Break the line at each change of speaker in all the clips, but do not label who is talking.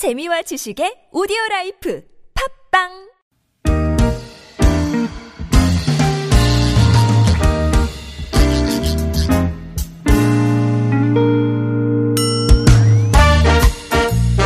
재미와 지식의 오디오 life 팟빵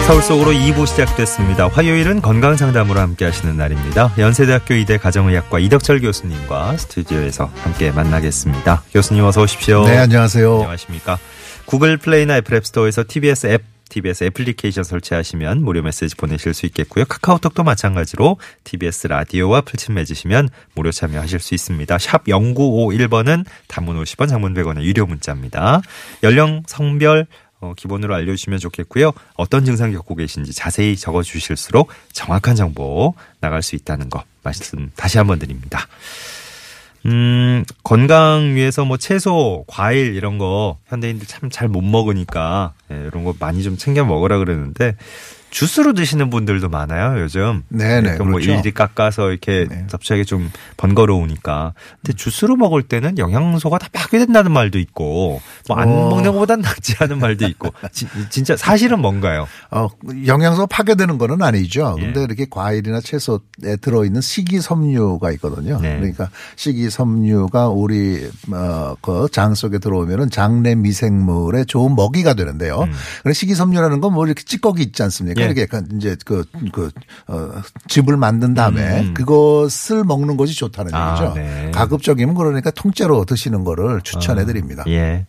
서울 속으로 2부 시작됐습니다. 화요일은 건강 상담으로 함께 하시는 날입니다. 연세대학교 의대 가정의학과 이덕철 교수님과 스튜디오에서 함께 만나겠습니다. 교수님 어서 오십시오.
네, 안녕하세요.
안녕하십니까. 구글 플레이나 애플 앱스토어에서 TBS 앱 TBS 애플리케이션 설치하시면 무료 메시지 보내실 수 있겠고요. 카카오톡도 마찬가지로 TBS 라디오와 풀친 맺으시면 무료 참여하실 수 있습니다. 샵 0951번은 단문 50원, 장문 100원의 유료 문자입니다. 연령, 성별, 어, 기본으로 알려주시면 좋겠고요. 어떤 증상 겪고 계신지 자세히 적어주실수록 정확한 정보 나갈 수 있다는 거 말씀 다시 한번 드립니다. 음, 건강 위해서 뭐 채소, 과일 이런 거 현대인들 참 잘 못 먹으니까 예, 이런 거 많이 좀 챙겨 먹으라 그러는데 주스로 드시는 분들도 많아요 요즘.
네네,
그러니까 뭐
그렇죠.
일일이 깎아서 이렇게
네.
섭취하기 좀 번거로우니까. 근데 주스로 먹을 때는 영양소가 다 파괴된다는 말도 있고 뭐안
어.
먹는 것보단 낫지 않은 말도 있고 지- 진짜 사실은 뭔가요?
어, 영양소 파괴되는 거는 아니죠.
예.
근데 이렇게 과일이나 채소에 들어있는 식이섬유가 있거든요.
네.
그러니까 식이섬유가 우리 어, 그장 속에 들어오면은 장내 미생물의 좋은 먹이가 되는데요. 그래서 식이섬유라는 건 뭐 이렇게 찌꺼기 있지 않습니까?
음. 예.
이렇게 약간 이제 그, 그, 어, 즙을 만든 다음에
음.
그것을 먹는 것이 좋다는
아,
얘기죠.
네.
가급적이면 그러니까 통째로 드시는 거를 추천해 드립니다.
예.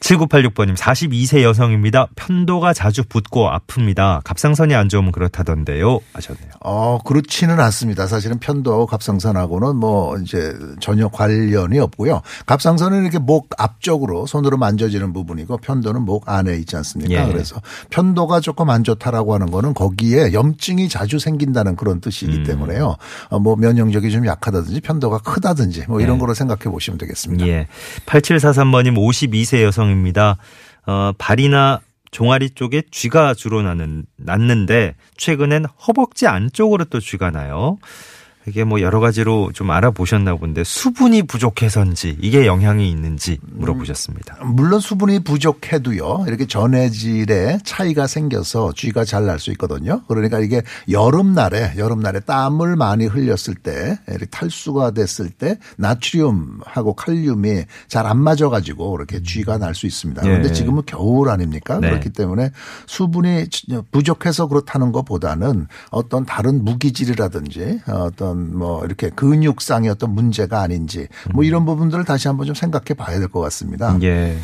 7986번님, 42세 여성입니다. 편도가 자주 붓고 아픕니다. 갑상선이 안 좋으면 그렇다던데요. 하셨네요.
어, 그렇지는 않습니다. 사실은 편도 갑상선하고는 뭐 이제 전혀 관련이 없고요. 갑상선은 이렇게 목 앞쪽으로 손으로 만져지는 부분이고 편도는 목 안에 있지 않습니까?
예.
그래서 편도가 조금 안 좋다라고 하는 거는 거기에 염증이 자주 생긴다는 그런 뜻이기
음.
때문에요. 어, 뭐 면역력이 좀 약하다든지 편도가 크다든지 뭐 이런
네.
거로 생각해 보시면 되겠습니다.
예. 8743번님, 52세 여성 입니다. 어, 발이나 종아리 쪽에 쥐가 주로 나는, 났는데, 최근엔 허벅지 안쪽으로 또 쥐가 나요. 이게 뭐 여러 가지로 좀 알아보셨나 본데, 수분이 부족해서인지, 이게 영향이 있는지 물어보셨습니다.
물론 수분이 부족해도요. 이렇게 전해질에 차이가 생겨서 쥐가 잘 날 수 있거든요. 그러니까 이게 여름날에 여름날에 땀을 많이 흘렸을 때 이렇게 탈수가 됐을 때 나트륨하고 칼륨이 잘 안 맞아 가지고 이렇게 쥐가 날 수 있습니다. 그런데
예.
지금은 겨울 아닙니까?
네.
그렇기 때문에 수분이 부족해서 그렇다는 것보다는 어떤 다른 무기질이라든지 어떤 뭐 이렇게 근육상의 어떤 문제가 아닌지 뭐 이런 부분들을 다시 한번 좀 생각해 봐야 될 것 같습니다.
예.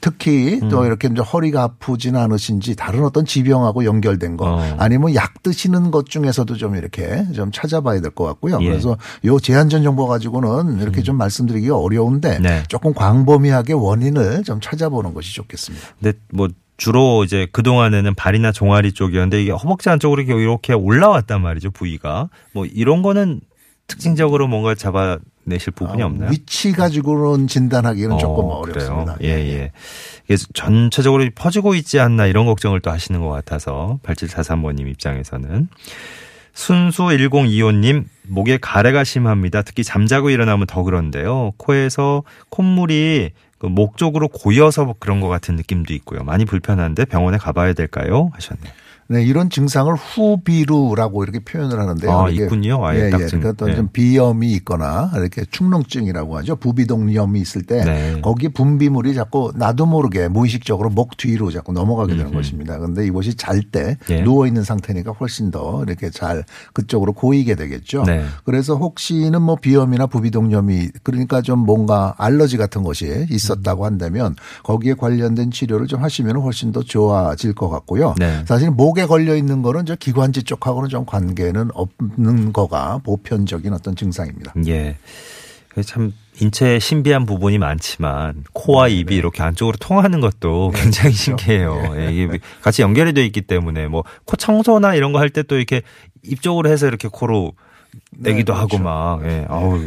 특히
음.
또 이렇게 이제 허리가 아프지는 않으신지 다른 어떤 지병하고 연결된 거
어.
아니면 약 드시는 것 중에서도 좀 이렇게 좀 찾아봐야 될 것 같고요.
예. 음.
그래서 요 제한전 정보 가지고는 이렇게 좀 말씀드리기가 어려운데
네.
조금 광범위하게 원인을 좀 찾아보는 것이 좋겠습니다.
근데 뭐 주로 이제 그동안에는 발이나 종아리 쪽이었는데 이게 허벅지 안쪽으로 이렇게 올라왔단 말이죠, 부위가. 뭐 이런 거는 특징적으로 뭔가 잡아내실 부분이
아,
없나요?
위치 가지고는 진단하기는 조금
어,
어렵습니다.
그래요? 예, 예. 이게 전체적으로 퍼지고 있지 않나 이런 걱정을 또 하시는 것 같아서 8743번님 입장에서는 순수 1025님 목에 가래가 심합니다. 특히 잠자고 일어나면 더 그런데요. 코에서 콧물이 그목 쪽으로 고여서 그런 것 같은 느낌도 있고요. 많이 불편한데 병원에 가봐야 될까요? 하셨네요.
네, 이런 증상을 후비루라고 이렇게 표현을 하는데요.
아,
이게
있군요. 아예
예,
딱
예. 그러니까 어떤
예.
좀 비염이 있거나 이렇게 축농증이라고 하죠. 부비동염이 있을 때
네.
거기 분비물이 자꾸 나도 모르게 무의식적으로 목 뒤로 자꾸 넘어가게 되는 것입니다. 그런데 이것이 잘때
예.
누워 있는 상태니까 훨씬 더 이렇게 잘 그쪽으로 고이게 되겠죠.
네.
그래서 혹시는 뭐 비염이나 부비동염이 그러니까 좀 뭔가 알러지 같은 것이 있었다고 한다면 거기에 관련된 치료를 좀 하시면 훨씬 더 좋아질 것 같고요.
네.
사실 목에 걸려 있는 거는 저 기관지 쪽하고는 좀 관계는 없는 거가 보편적인 어떤 증상입니다.
예. 참 인체에 신비한 부분이 많지만 코와
네,
입이 이렇게 안쪽으로 통하는 것도 굉장히
그렇죠.
신기해요. 예, 이게 같이 연결이 되어 있기 때문에 뭐 코 청소나 이런 거 할 때 또 이렇게 입 쪽으로 해서 이렇게 코로 내기도
네,
하고
그렇죠.
막, 예, 아우,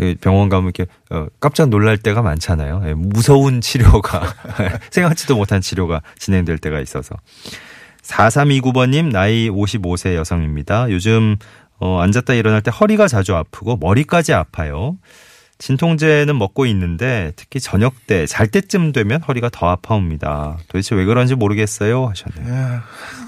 예, 병원 가면 이렇게 어, 깜짝 놀랄 때가 많잖아요. 예, 무서운 치료가 생각지도 못한 치료가 진행될 때가 있어서 4329번님 나이 55세 여성입니다. 요즘 어, 앉았다 일어날 때 허리가 자주 아프고 머리까지 아파요. 진통제는 먹고 있는데 특히 저녁 때 잘 때쯤 되면 허리가 더 아파옵니다. 도대체 왜 그런지 모르겠어요 하셨네요.
예.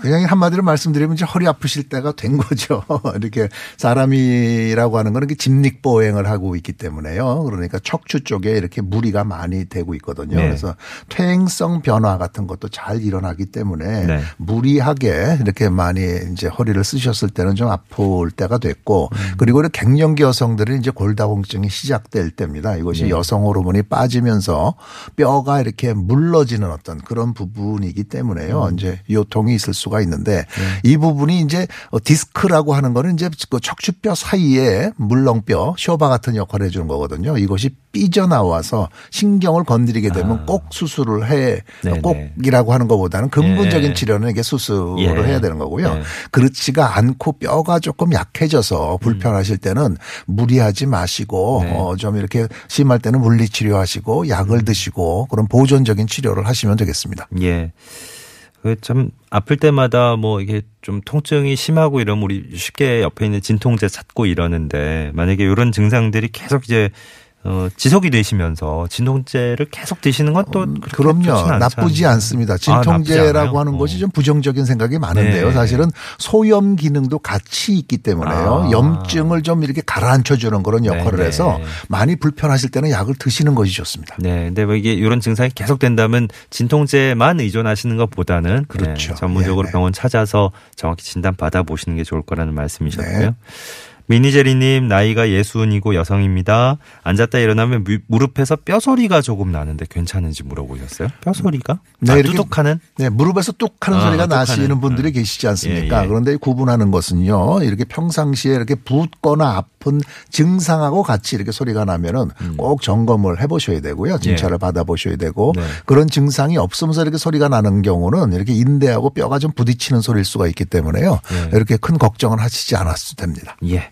그냥 한마디로 말씀드리면 이제 허리 아프실 때가 된 거죠. 이렇게 사람이라고 하는 거는 직립보행을 하고 있기 때문에요. 그러니까 척추 쪽에 이렇게 무리가 많이 되고 있거든요.
네.
그래서 퇴행성 변화 같은 것도 잘 일어나기 때문에
네.
무리하게 이렇게 많이 이제 허리를 쓰셨을 때는 좀 아플 때가 됐고
음.
그리고 갱년기 여성들은 이제 골다공증이 시작 될 때입니다. 이것이
네.
여성 호르몬이 빠지면서 뼈가 이렇게 물러지는 어떤 그런 부분이기 때문에요.
음.
이제 요통이 있을 수가 있는데
네.
이 부분이 이제 어, 디스크라고 하는 거는 이제 그 척추뼈 사이에 물렁뼈 쇼바 같은 역할을 해주는 거거든요. 이것이 삐져나와서 신경을 건드리게 되면
아.
꼭 수술을 해
네네.
꼭이라고 하는 것보다는 근본적인
예.
치료는 이게 수술을
예.
해야 되는 거고요.
예.
그렇지가 않고 뼈가 조금 약해져서 불편하실 때는 무리하지 마시고
음. 네.
어, 좀 이렇게 심할 때는 물리 치료하시고
음.
약을 드시고 그런 보존적인 치료를 하시면 되겠습니다.
예. 그참 아플 때마다 뭐 이게 좀 통증이 심하고 이러면 우리 쉽게 옆에 있는 진통제 찾고 이러는데 만약에 이런 증상들이 계속 이제 어 지속이 되시면서 진통제를 계속 드시는 건또
음, 그럼요. 나쁘지 않습니다. 진통제라고 하는 것이 좀 부정적인 생각이 많은데요.
어. 네.
사실은 소염 기능도 같이 있기 때문에요.
아.
염증을 좀 이렇게 가라앉혀 주는 그런 역할을
네네.
해서 많이 불편하실 때는 약을 드시는 것이 좋습니다.
네, 근데 뭐 이게 이런 증상이 계속된다면 진통제만 의존하시는 것보다는
그렇죠.
네, 전문적으로
예, 네.
병원 찾아서 정확히 진단 받아 보시는 게 좋을 거라는 말씀이셨고요.
네.
미니제리님 나이가 예순이고 여성입니다. 앉았다 일어나면 무- 무릎에서 뼈 소리가 조금 나는데 괜찮은지 물어보셨어요? 뼈 소리가?
네,
아,
이렇게
뚜둑하는?
네, 무릎에서 뚝 하는
아,
소리가
뚝 하는.
나시는 분들이
음.
계시지 않습니까?
예, 예.
그런데 구분하는 것은요, 이렇게 평상시에 이렇게 붓거나 아픈 증상하고 같이 이렇게 소리가 나면은 꼭 점검을 해 보셔야 되고요. 진찰을 받아 보셔야 되고
네.
그런 증상이 없으면서 이렇게 소리가 나는 경우는 이렇게 인대하고 뼈가 좀 부딪히는 소리일 수가 있기 때문에요.
네.
이렇게 큰 걱정은 하시지 않았어도 됩니다.
예.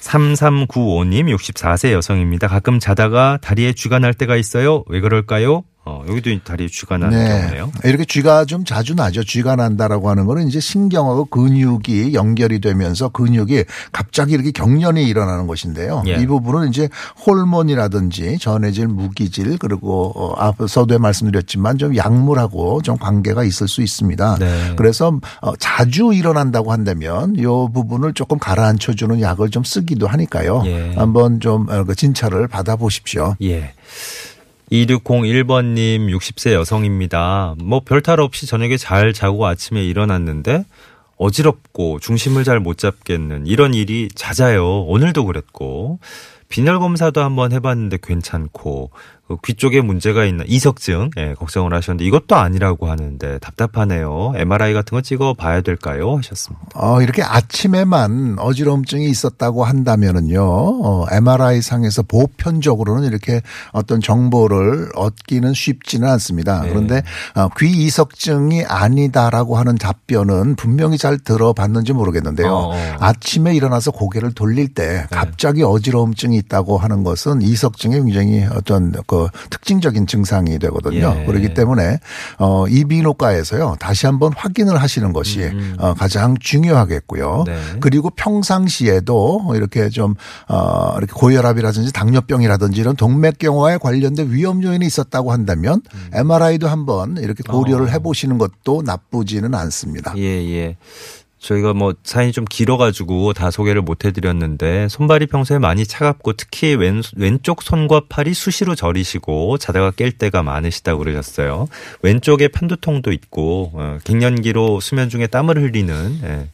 3395님 64세 여성입니다. 가끔 자다가 다리에 쥐가 날 때가 있어요. 왜 그럴까요? 어, 여기도 다리에 쥐가 나는 경우네요.
이렇게 쥐가 좀 자주 나죠. 쥐가 난다라고 하는 거는 이제 신경하고 근육이 연결이 되면서 근육이 갑자기 이렇게 경련이 일어나는 것인데요.
예.
이 부분은 이제 호르몬이라든지 전해질 무기질 그리고 어, 앞서도 말씀드렸지만 좀 약물하고 좀 관계가 있을 수 있습니다.
네.
그래서 어, 자주 일어난다고 한다면 이 부분을 조금 가라앉혀 주는 약을 좀 쓰기도 하니까요.
예.
한번 좀 어, 그 진찰을 받아 보십시오.
예. 2601번님 60세 여성입니다. 뭐 별탈 없이 저녁에 잘 자고 아침에 일어났는데 어지럽고 중심을 잘 못 잡겠는 이런 일이 잦아요. 오늘도 그랬고 빈혈 검사도 한번 해봤는데 괜찮고 그귀 쪽에 문제가 있나 이석증 예, 걱정을 하셨는데 이것도 아니라고 하는데 답답하네요. MRI 같은 거 찍어 봐야 될까요? 하셨습니다.
어, 이렇게 아침에만 어지러움증이 있었다고 한다면은요, 어, MRI 상에서 보편적으로는 이렇게 어떤 정보를 얻기는 쉽지는 않습니다.
네.
그런데 어, 귀 이석증이 아니다라고 하는 답변은 분명히 잘 들어봤는지 모르겠는데요.
어, 어.
아침에 일어나서 고개를 돌릴 때 갑자기 어지러움증이 있다고 하는 것은 이석증의 굉장히 어떤 그 특징적인 증상이 되거든요.
예.
그렇기 때문에 어, 이비인후과에서요 다시 한번 확인을 하시는 것이 어, 가장 중요하겠고요.
네.
그리고 평상시에도 이렇게 좀 어, 이렇게 고혈압이라든지 당뇨병이라든지 이런 동맥경화에 관련된 위험 요인이 있었다고 한다면 MRI도 한번 이렇게 고려를
어.
해보시는 것도 나쁘지는 않습니다.
예, 예. 저희가 뭐 사연이 좀 길어가지고 다 소개를 못 해드렸는데 손발이 평소에 많이 차갑고 특히 왼, 왼쪽 손과 팔이 수시로 저리시고 자다가 깰 때가 많으시다고 그러셨어요. 왼쪽에 편두통도 있고 어, 갱년기로 수면 중에 땀을 흘리는 예.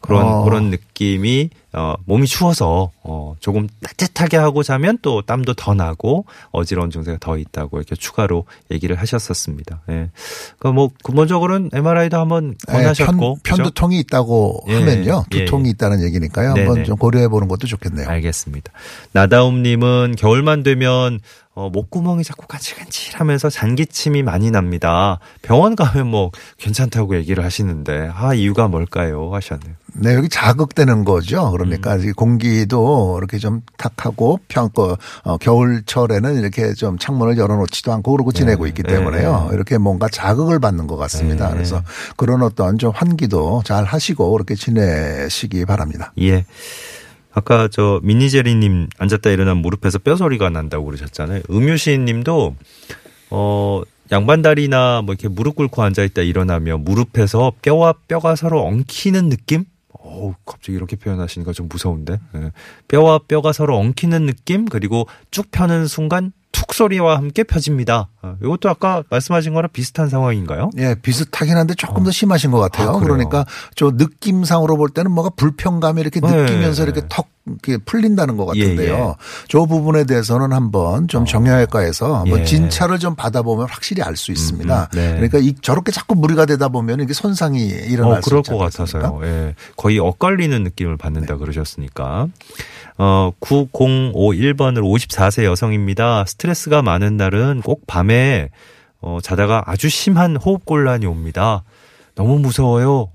그런
어.
그런 느낌이 어 몸이 추워서 어 조금 따뜻하게 하고 자면 또 땀도 더 나고 어지러운 증세가 더 있다고 이렇게 추가로 얘기를 하셨었습니다. 예. 그러니까 뭐 근본적으로는 MRI도 한번
네,
권하셨고
편,
그죠?
편두통이 있다고
예,
하면요
예,
두통이
예.
있다는 얘기니까요
네네.
한번 좀 고려해 보는 것도 좋겠네요.
알겠습니다. 나다움님은 겨울만 되면 어, 목구멍이 자꾸 간질간질하면서 잔기침이 많이 납니다. 병원 가면 뭐 괜찮다고 얘기를 하시는데 아 이유가 뭘까요? 하셨네요.
네, 여기 자극되는 거죠. 그러니까
음.
이 공기도 이렇게 좀 탁하고 평, 그, 어, 겨울철에는 이렇게 좀 창문을 열어놓지도 않고 그러고 지내고 있기
네,
때문에요.
네.
이렇게 뭔가 자극을 받는 것 같습니다.
네.
그래서 그런 어떤 좀 환기도 잘 하시고 그렇게 지내시기 바랍니다.
예. 아까 저 미니제리님 앉았다 일어난 무릎에서 뼈 소리가 난다고 그러셨잖아요. 음유시인님도 어 양반다리나 뭐 이렇게 무릎 꿇고 앉아 있다 일어나면 무릎에서 뼈와 뼈가 서로 엉키는 느낌? 어우, 갑자기 이렇게 표현하시니까 좀 무서운데. 예. 뼈와 뼈가 서로 엉키는 느낌, 그리고 쭉 펴는 순간 툭 소리와 함께 펴집니다. 어, 이것도 아까 말씀하신 거랑 비슷한 상황인가요?
예, 비슷하긴 한데 조금 더 심하신 것 같아요.
아?
그러니까 저 느낌상으로 볼 때는 뭐가 불편감이 이렇게
네.
느끼면서 이렇게 턱 이렇게 풀린다는 것 같은데요.
예, 예.
저 부분에 대해서는 한번 좀 정형외과에서 한번
예.
진찰을 좀 받아보면 확실히 알 수 있습니다.
음, 네.
그러니까 이 저렇게 자꾸 무리가 되다 보면 이게 손상이 일어날
어,
수
그럴 것? 같아서요. 예. 거의 엇갈리는 느낌을 받는다 그러셨으니까. 어, 9051번을 54세 여성입니다. 스트레스가 많은 날은 꼭 밤에 어, 자다가 아주 심한 호흡 곤란이 옵니다. 너무 무서워요.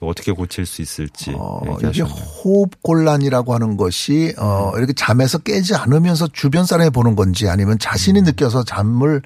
어, 어떻게 고칠 수 있을지.
어, 이게
얘기하셨네요.
호흡 곤란이라고 하는 것이 어
음.
이렇게 잠에서 깨지 않으면서 주변 사람이 보는 건지 아니면
음.
자신이 느껴서 잠을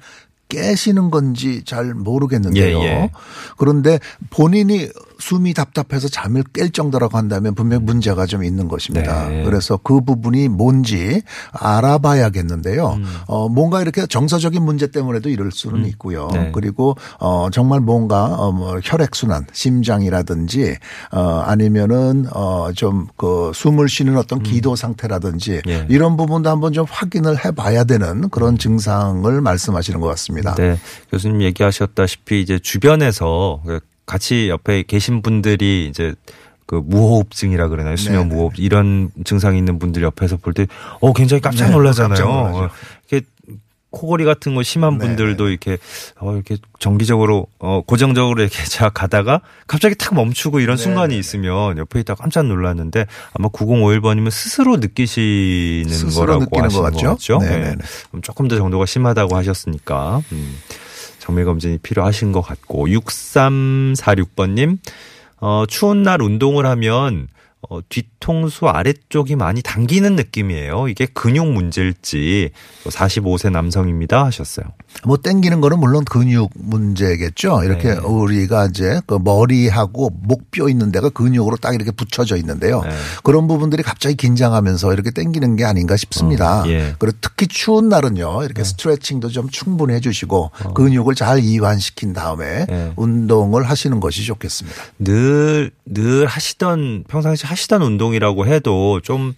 깨시는 건지 잘 모르겠는데요.
예, 예.
그런데 본인이 숨이 답답해서 잠을 깰 정도라고 한다면 분명 히 문제가 좀 있는 것입니다.
네.
그래서 그 부분이 뭔지 알아봐야겠는데요.
음.
어 뭔가 이렇게 정서적인 문제 때문에도 이럴 수는 있고요.
네.
그리고 어 정말 뭔가 어 뭐 혈액 순환, 심장이라든지 어 아니면은 어 좀 그 숨을 쉬는 어떤 기도 상태라든지
예.
이런 부분도 한번 좀 확인을 해 봐야 되는 그런 증상을 말씀하시는 것 같습니다.
네. 교수님 얘기하셨다시피 이제 주변에서 같이 옆에 계신 분들이 이제 그 무호흡증이라 그러나요? 수면
네네.
무호흡 이런 증상이 있는 분들 옆에서 볼 때 어 굉장히 깜짝
네,
놀라잖아요.
깜짝.
어, 이렇게 코골이 같은 거 심한
네네.
분들도 이렇게 어 이렇게 정기적으로 어 고정적으로 이렇게 자 가다가 갑자기 탁 멈추고 이런 순간이
네네네.
있으면 옆에 있다 가 깜짝 놀랐는데 아마 9051번이면 스스로 느끼시는
스스로
거라고 하시는 것것
같죠?
같죠?
네네네.
네. 조금 더 정도가 심하다고 하셨으니까 음, 정밀 검진이 필요하신 것 같고 6346번님 어, 추운 날 운동을 하면 어, 뒤통수 아래쪽이 많이 당기는 느낌이에요. 이게 근육 문제일지 45세 남성입니다 하셨어요.
뭐 땡기는 거는 물론 근육 문제겠죠. 이렇게
네.
우리가 이제 그 머리하고 목뼈 있는 데가 근육으로 딱 이렇게 붙여져 있는데요.
네.
그런 부분들이 갑자기 긴장하면서 이렇게 땡기는 게 아닌가 싶습니다.
어, 예.
그리고 특히 추운 날은요. 이렇게 스트레칭도 좀 충분히 해 주시고 근육을 잘 이완시킨 다음에
네.
운동을 하시는 것이 좋겠습니다.
늘, 늘 하시던, 평상시 하시던 운동이라고 해도 좀,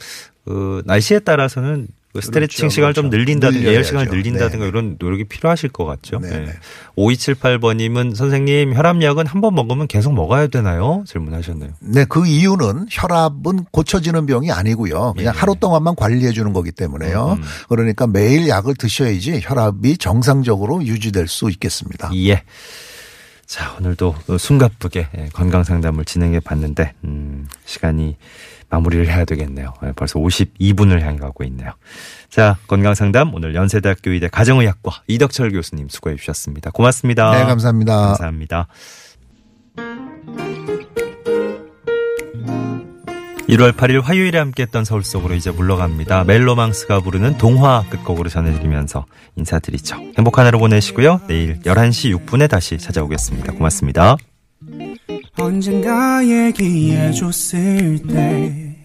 그, 날씨에 따라서는 그 스트레칭
그렇죠,
시간을 좀
그렇죠.
늘린다든가 예열. 시간을 늘린다든가
네.
이런 노력이 필요하실 것 같죠.
네,
네.
네.
5278번님은 선생님 혈압약은 한 번 먹으면 계속 먹어야 되나요? 질문하셨네요.
네, 그 이유는 혈압은 고쳐지는 병이 아니고요. 그냥
예.
하루 동안만 관리해 주는 거기 때문에요.
음.
그러니까 매일 약을 드셔야지 혈압이 정상적으로 유지될 수 있겠습니다.
예. 자, 오늘도 숨가쁘게 예, 건강 상담을 진행해 봤는데, 음, 시간이 마무리를 해야 되겠네요. 예, 벌써 52분을 향해 가고 있네요. 자, 건강 상담 오늘 연세대학교 의대 가정의학과 이덕철 교수님 수고해 주셨습니다. 고맙습니다.
네, 감사합니다.
감사합니다. 1월 8일 화요일에 함께했던 서울 속으로 이제 물러갑니다. 멜로망스가 부르는 동화 끝곡으로 전해드리면서 인사드리죠. 행복한 하루 보내시고요. 내일 11시 6분에 다시 찾아오겠습니다. 고맙습니다.
언젠가 얘기해줬을 때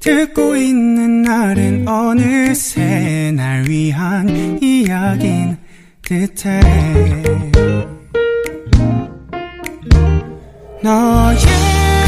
듣고 있는 날은 어느새 날 위한 이야기인 듯해 너의